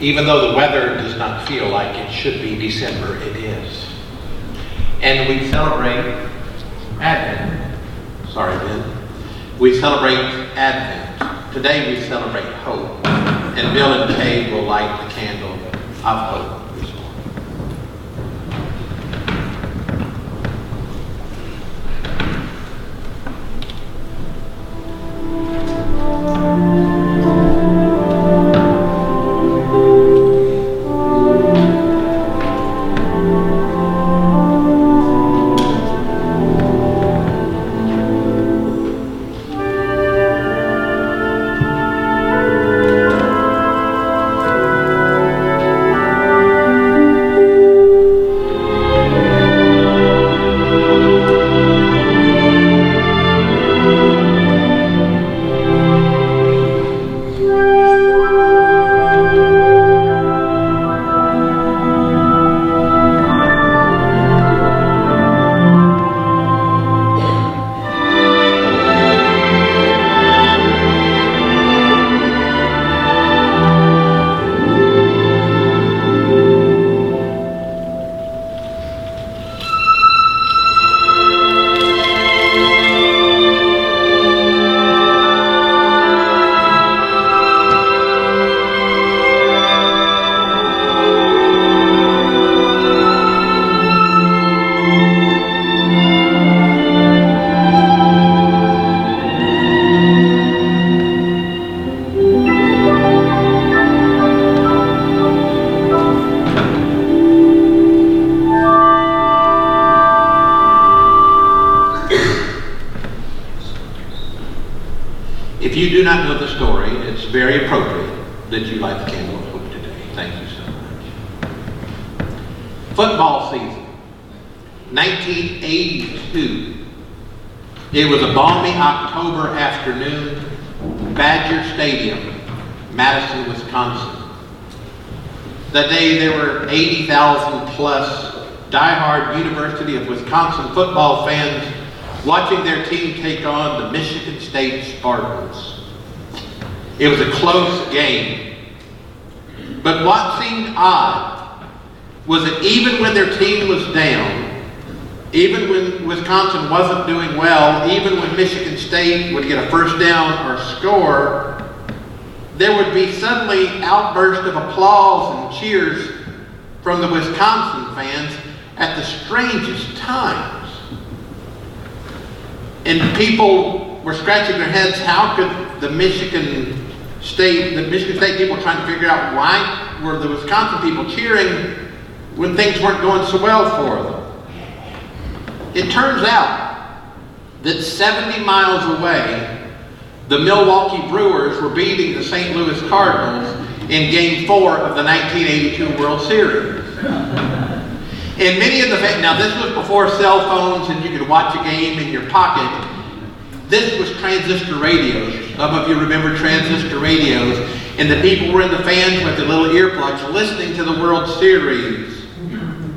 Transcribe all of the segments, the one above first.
Even though the weather does not feel like it should be December, it is. And we celebrate Advent. Sorry, Ben. We celebrate Advent. Today we celebrate hope. And Bill and Kay will light the candle of hope. Football season, 1982. It was a balmy October afternoon, Badger Stadium, Madison, Wisconsin. That day there were 80,000 plus diehard University of Wisconsin football fans watching their team take on the Michigan State Spartans. It was a close game. But what seemed odd was that even when their team was down, even when Wisconsin wasn't doing well, even when Michigan State would get a first down or score, there would be suddenly outbursts of applause and cheers from the Wisconsin fans at the strangest times. And people were scratching their heads, how could the Michigan State, the Michigan State people trying to figure out why were the Wisconsin people cheering when things weren't going so well for them. It turns out that 70 miles away, the Milwaukee Brewers were beating the St. Louis Cardinals in Game 4 of the 1982 World Series. And many of the now this was before cell phones and you could watch a game in your pocket. This was transistor radios. Some of you remember transistor radios. And the people were in the fans with the little earplugs listening to the World Series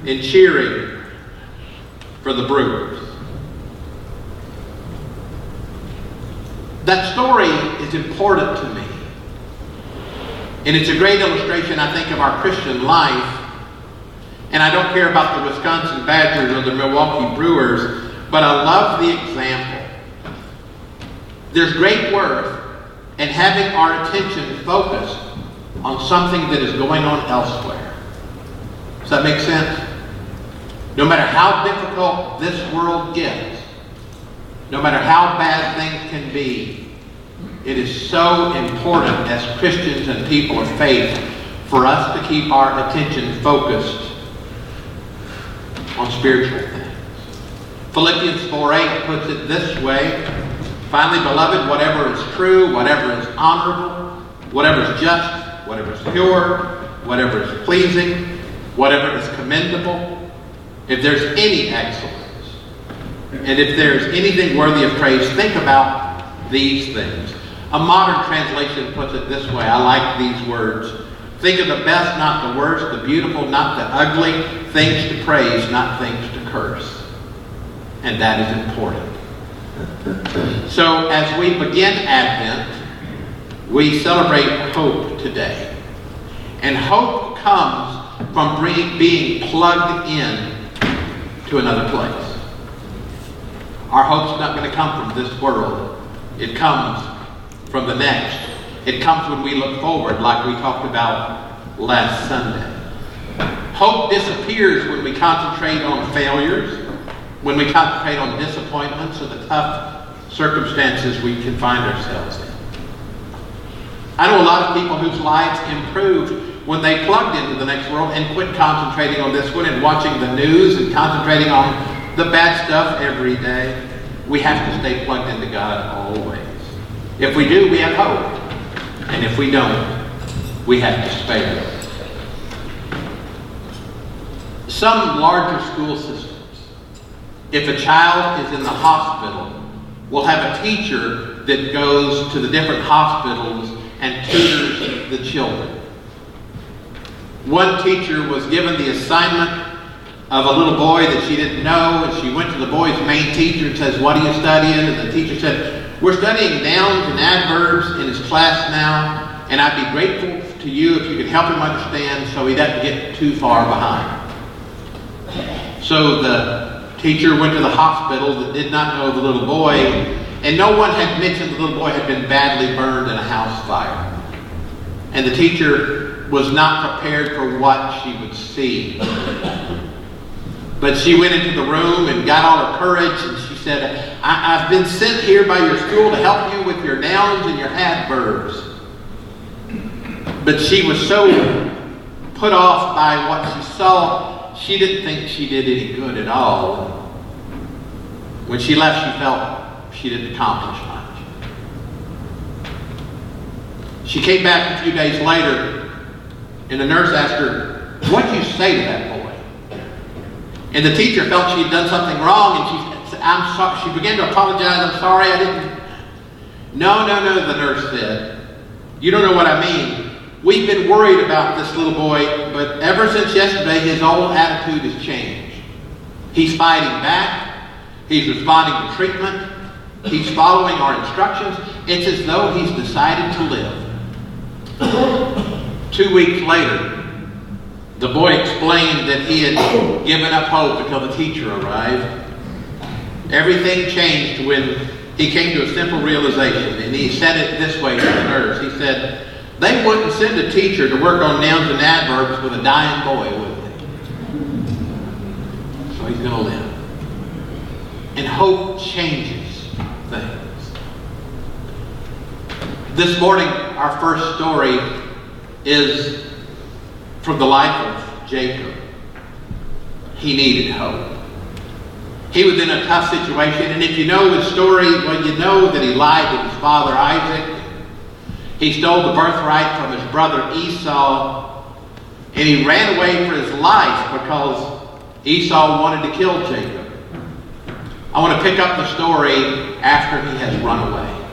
and cheering for the Brewers. That story is important to me. And it's a great illustration, I think, of our Christian life. And I don't care about the Wisconsin Badgers or the Milwaukee Brewers, but I love the example. There's great worth in having our attention focused on something that is going on elsewhere. Does that make sense? No matter how difficult this world gets, no matter how bad things can be, it is so important as Christians and people of faith for us to keep our attention focused on spiritual things. Philippians 4.8 puts it this way, Finally, beloved, whatever is true, whatever is honorable, whatever is just, whatever is pure, whatever is pleasing, whatever is commendable, if there's any excellence, and if there's anything worthy of praise, think about these things. A modern translation puts it this way. I like these words. Think of the best, not the worst, the beautiful, not the ugly, things to praise, not things to curse. And that is important. So as we begin Advent, we celebrate hope today. And hope comes from being plugged in to another place. Our hope's not going to come from this world. It comes from the next. It comes when we look forward, like we talked about last Sunday. Hope disappears when we concentrate on failures, when we concentrate on disappointments or the tough circumstances we can find ourselves in. I know a lot of people whose lives improved when they plugged into the next world and quit concentrating on this one and watching the news and concentrating on the bad stuff every day. We have to stay plugged into God always. If we do, we have hope. And if we don't, we have to despair. Some larger school systems, if a child is in the hospital, will have a teacher that goes to the different hospitals and tutors the children. One teacher was given the assignment of a little boy that she didn't know, and she went to the boy's main teacher and says, What are you studying? And the teacher said, We're studying nouns and adverbs in his class now, and I'd be grateful to you if you could help him understand so he doesn't get too far behind. So the teacher went to the hospital that did not know the little boy, and no one had mentioned the little boy had been badly burned in a house fire. And the teacher was not prepared for what she would see. But she went into the room and got all her courage and she said, I- have been sent here by your school to help you with your nouns and your adverbs. But she was so put off by what she saw, she didn't think she did any good at all. When she left, she felt she didn't accomplish much. She came back a few days later, and the nurse asked her, What'd you say to that boy? And the teacher felt she had done something wrong, and she I'm sorry. She began to apologize. I'm sorry, I didn't. No, no, no, the nurse said. You don't know what I mean. We've been worried about this little boy, but ever since yesterday, his whole attitude has changed. He's fighting back. He's responding to treatment. He's following our instructions. It's as though he's decided to live. Two weeks later, the boy explained that he had given up hope until the teacher arrived. Everything changed when he came to a simple realization, and he said it this way to the nurse. He said, they wouldn't send a teacher to work on nouns and adverbs with a dying boy, would they? So he's going to live. And hope changes things. This morning, our first story is from the life of Jacob. He needed hope. He was in a tough situation, and if you know his story, well, you know that he lied to his father Isaac. He stole the birthright from his brother Esau, and he ran away for his life because Esau wanted to kill Jacob. I want to pick up the story after he has run away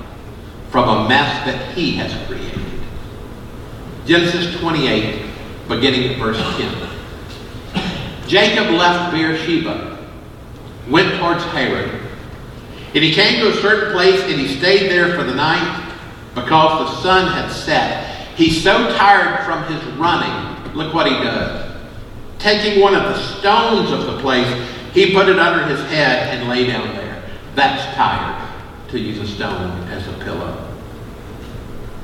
from a mess that he has created. Genesis 28, beginning at verse 10. Jacob left Beersheba, went towards Haran, and he came to a certain place and he stayed there for the night because the sun had set. He's so tired from his running. Look what he does. Taking one of the stones of the place, he put it under his head and lay down there. That's tired, to use a stone as a pillow.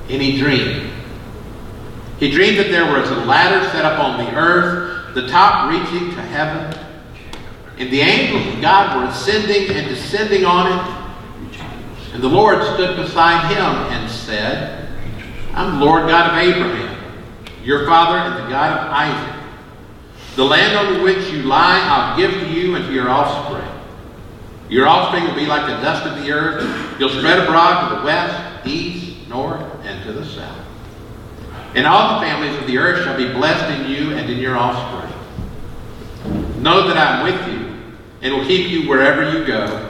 And he dreamed. He dreamed that there was a ladder set up on the earth, the top reaching to heaven, and the angels of God were ascending and descending on it. And the Lord stood beside him and said, I'm the Lord God of Abraham, your father, and the God of Isaac. The land on which you lie I'll give to you and to your offspring. Your offspring will be like the dust of the earth. You'll spread abroad to the west, east, north, and to the south. And all the families of the earth shall be blessed in you and in your offspring. Know that I am with you and will keep you wherever you go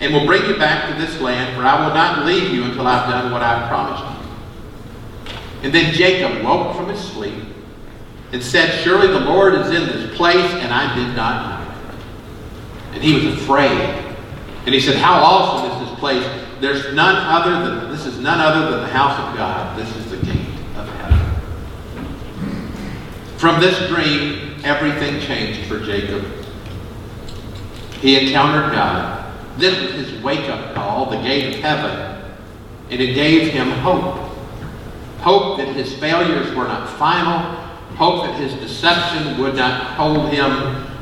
and will bring you back to this land, for I will not leave you until I've done what I've promised you. And then Jacob woke from his sleep and said, Surely the Lord is in this place, and I did not know it. And he was afraid. And he said, How awesome is this place? There's none other than this is none other than the house of God. This is the gate of heaven. From this dream, everything changed for Jacob. He encountered God. This was his wake-up call, the gate of heaven, and it gave him hope. Hope that his failures were not final, hope that his deception would not hold him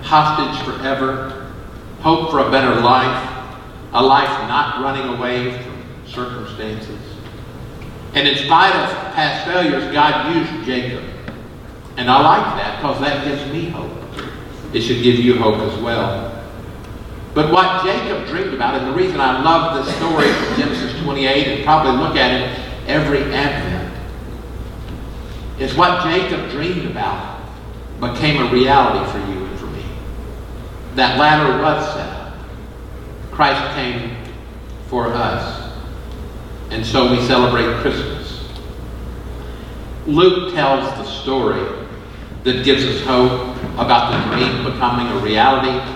hostage forever, hope for a better life, a life not running away from circumstances. And in spite of past failures, God used Jacob. And I like that because that gives me hope. It should give you hope as well. But what Jacob dreamed about, and the reason I love this story from Genesis 28 and probably look at it every Advent, is what Jacob dreamed about became a reality for you and for me. That ladder was set up. Christ came for us. And so we celebrate Christmas. Luke tells the story that gives us hope about the dream becoming a reality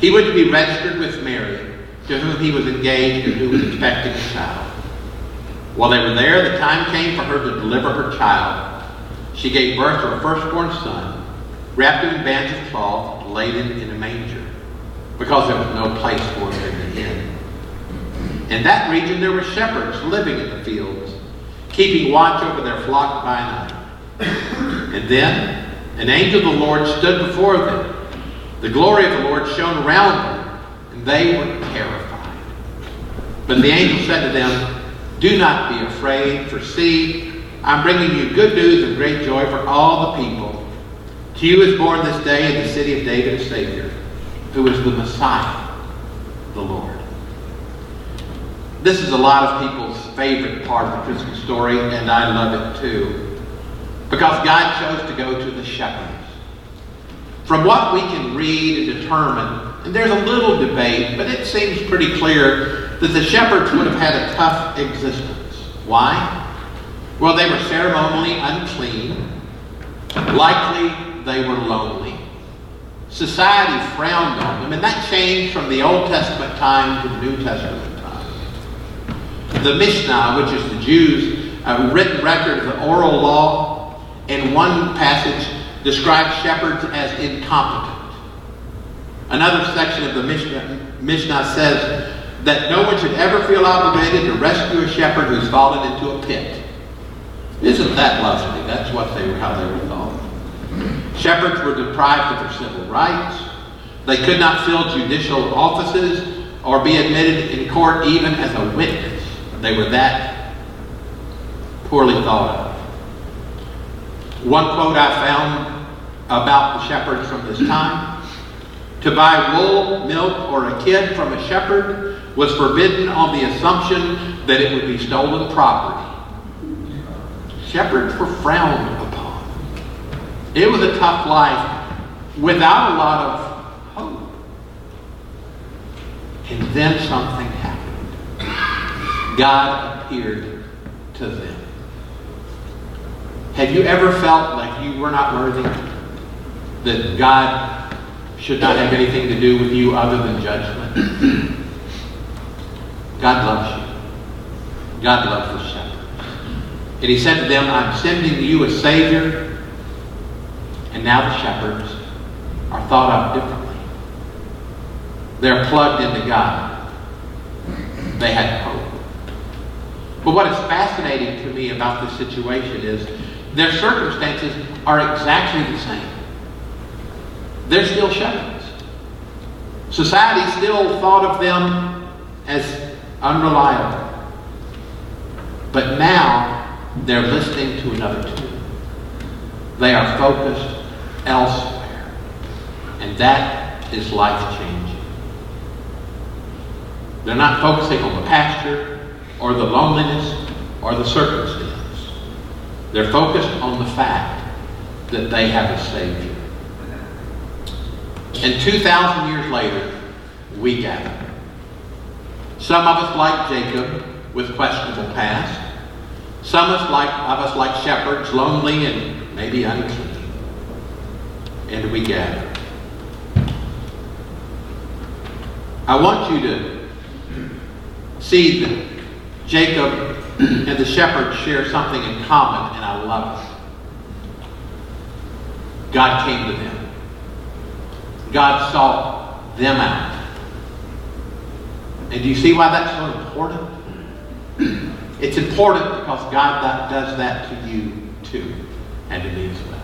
He to be registered with Mary, to whom he was engaged and who was expecting a child. While they were there, the time came for her to deliver her child. She gave birth to her firstborn son, wrapped him in bands of cloth, laid him in a manger, because there was no place for him in the inn. In that region there were shepherds living in the fields, keeping watch over their flock by night. And then an angel of the Lord stood before them. The glory of the Lord shone around them, and they were terrified. But the angel said to them, Do not be afraid, for see, I'm bringing you good news of great joy for all the people. To you is born this day in the city of David a Savior, who is the Messiah, the Lord. This is a lot of people's favorite part of the Christmas story, and I love it too. Because God chose to go to the shepherds. From what we can read and determine, and there's a little debate, but it seems pretty clear that the shepherds would have had a tough existence. Why? Well, they were ceremonially unclean. Likely they were lonely. Society frowned on them, and that changed from the Old Testament time to the New Testament time. The Mishnah, which is the Jews' written record of the oral law, in one passage describes shepherds as incompetent. Another section of the Mishnah, Mishnah says that no one should ever feel obligated to rescue a shepherd who's fallen into a pit. Isn't that lovely? That's what they were, how they were thought. Shepherds were deprived of their civil rights. They could not fill judicial offices or be admitted in court even as a witness. They were that poorly thought of. One quote I found about the shepherds from this time. To buy wool, milk, or a kid from a shepherd was forbidden on the assumption that it would be stolen property. Shepherds were frowned upon. It was a tough life without a lot of hope. And then something happened. God appeared to them. Have you ever felt like you were not worthy? That God should not have anything to do with you other than judgment? God loves you. God loves the shepherds. And he said to them, I'm sending you a Savior. And now the shepherds are thought of differently. They're plugged into God. They had hope. But what is fascinating to me about this situation is their circumstances are exactly the same. They're still shepherds. Society still thought of them as unreliable. But now they're listening to another tune. They are focused elsewhere. And that is life changing. They're not focusing on the pasture or the loneliness or the circumstance. They're focused on the fact that they have a Savior. And 2,000 years later, we gather. Some of us like Jacob with questionable past. Some of us like, of us like shepherds, lonely and maybe unclean. And we gather. I want you to see that Jacob and the shepherds share something in common, and I love it. God came to them. God sought them out. And do you see why that's so important? It's important because God does that to you too, and to me as well.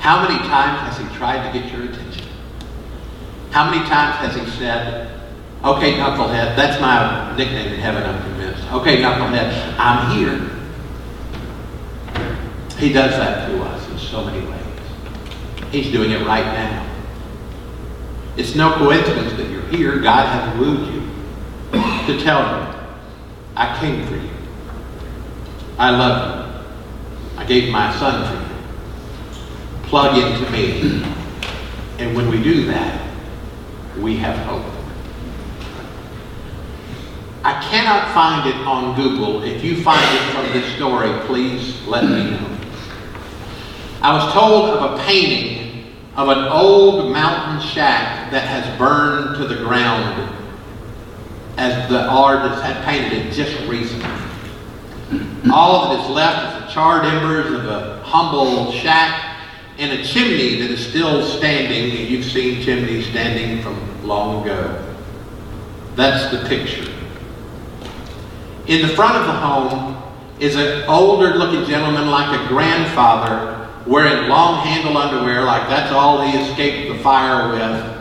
How many times has He tried to get your attention? How many times has He said, Okay, knucklehead, that's my nickname in heaven, I'm convinced. Okay, knucklehead, I'm here. He does that to us in so many ways. He's doing it right now. It's no coincidence that you're here. God has wooed you to tell you, I came for you. I love you. I gave my son for you. Plug into me. And when we do that, we have hope. I cannot find it on Google. If you find it from this story, please let me know. I was told of a painting of an old mountain shack that has burned to the ground as the artist had painted it just recently. All that is left is the charred embers of a humble shack and a chimney that is still standing. You've seen chimneys standing from long ago. That's the picture. In the front of the home is an older looking gentleman like a grandfather wearing long handle underwear like that's all he escaped the fire with.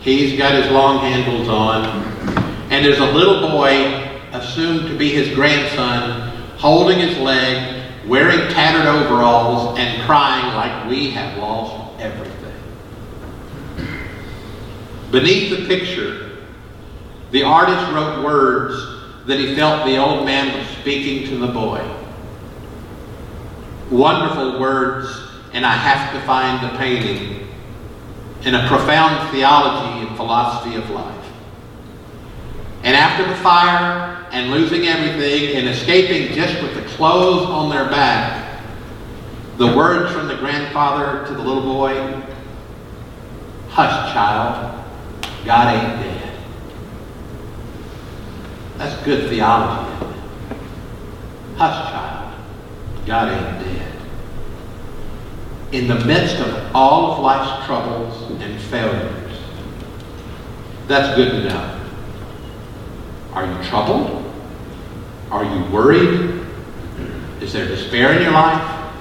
He's got his long handles on. And there's a little boy, assumed to be his grandson, holding his leg, wearing tattered overalls, and crying like we have lost everything. Beneath the picture, the artist wrote words that he felt the old man was speaking to the boy. Wonderful words and I have to find the painting in a profound theology and philosophy of life. And after the fire and losing everything and escaping just with the clothes on their back, the words from the grandfather to the little boy, Hush, child, God ain't dead. That's good theology, Hush, child, God ain't dead in the midst of all of life's troubles and failures. That's good know. Are you troubled? Are you worried? Is there despair in your life?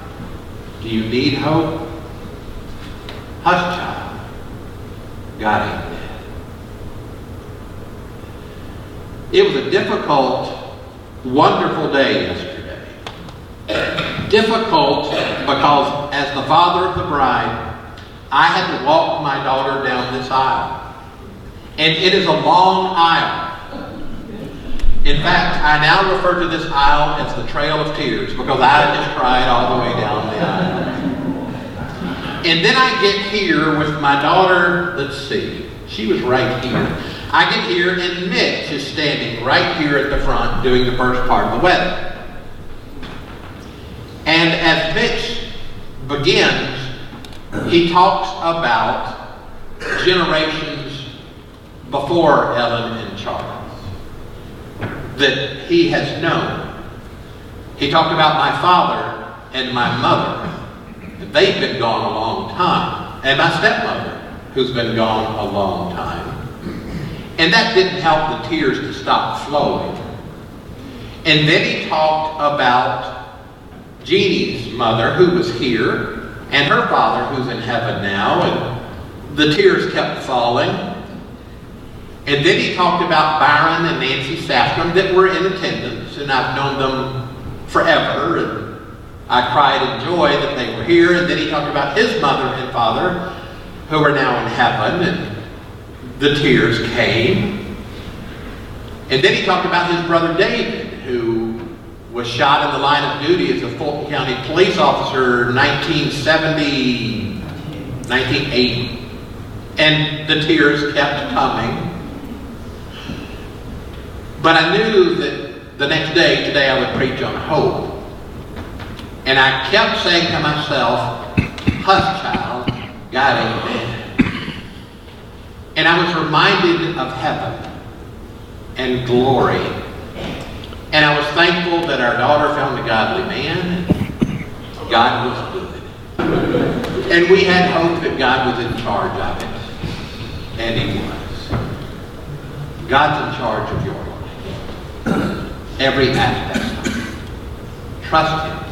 Do you need hope? Hush, child. God ain't dead. It was a difficult, wonderful day yesterday difficult because as the father of the bride, I had to walk my daughter down this aisle. And it is a long aisle. In fact, I now refer to this aisle as the Trail of Tears because I just cried all the way down the aisle. And then I get here with my daughter, let's see, she was right here. I get here and Mitch is standing right here at the front doing the first part of the wedding. And as Mitch begins, he talks about generations before Ellen and Charles that he has known. He talked about my father and my mother. They've been gone a long time. And my stepmother, who's been gone a long time. And that didn't help the tears to stop flowing. And then he talked about Jeannie's mother, who was here, and her father, who's in heaven now, and the tears kept falling. And then he talked about Byron and Nancy Safram that were in attendance, and I've known them forever, and I cried in joy that they were here. And then he talked about his mother and father, who are now in heaven, and the tears came. And then he talked about his brother David, was shot in the line of duty as a Fulton County police officer 1970, 1980. And the tears kept coming. But I knew that the next day, today, I would preach on hope. And I kept saying to myself, hush, child, God ain't dead. And I was reminded of heaven and glory. And I was thankful that our daughter found a godly man. God was good. And we had hope that God was in charge of it. And he was. God's in charge of your life. Every aspect. Trust him.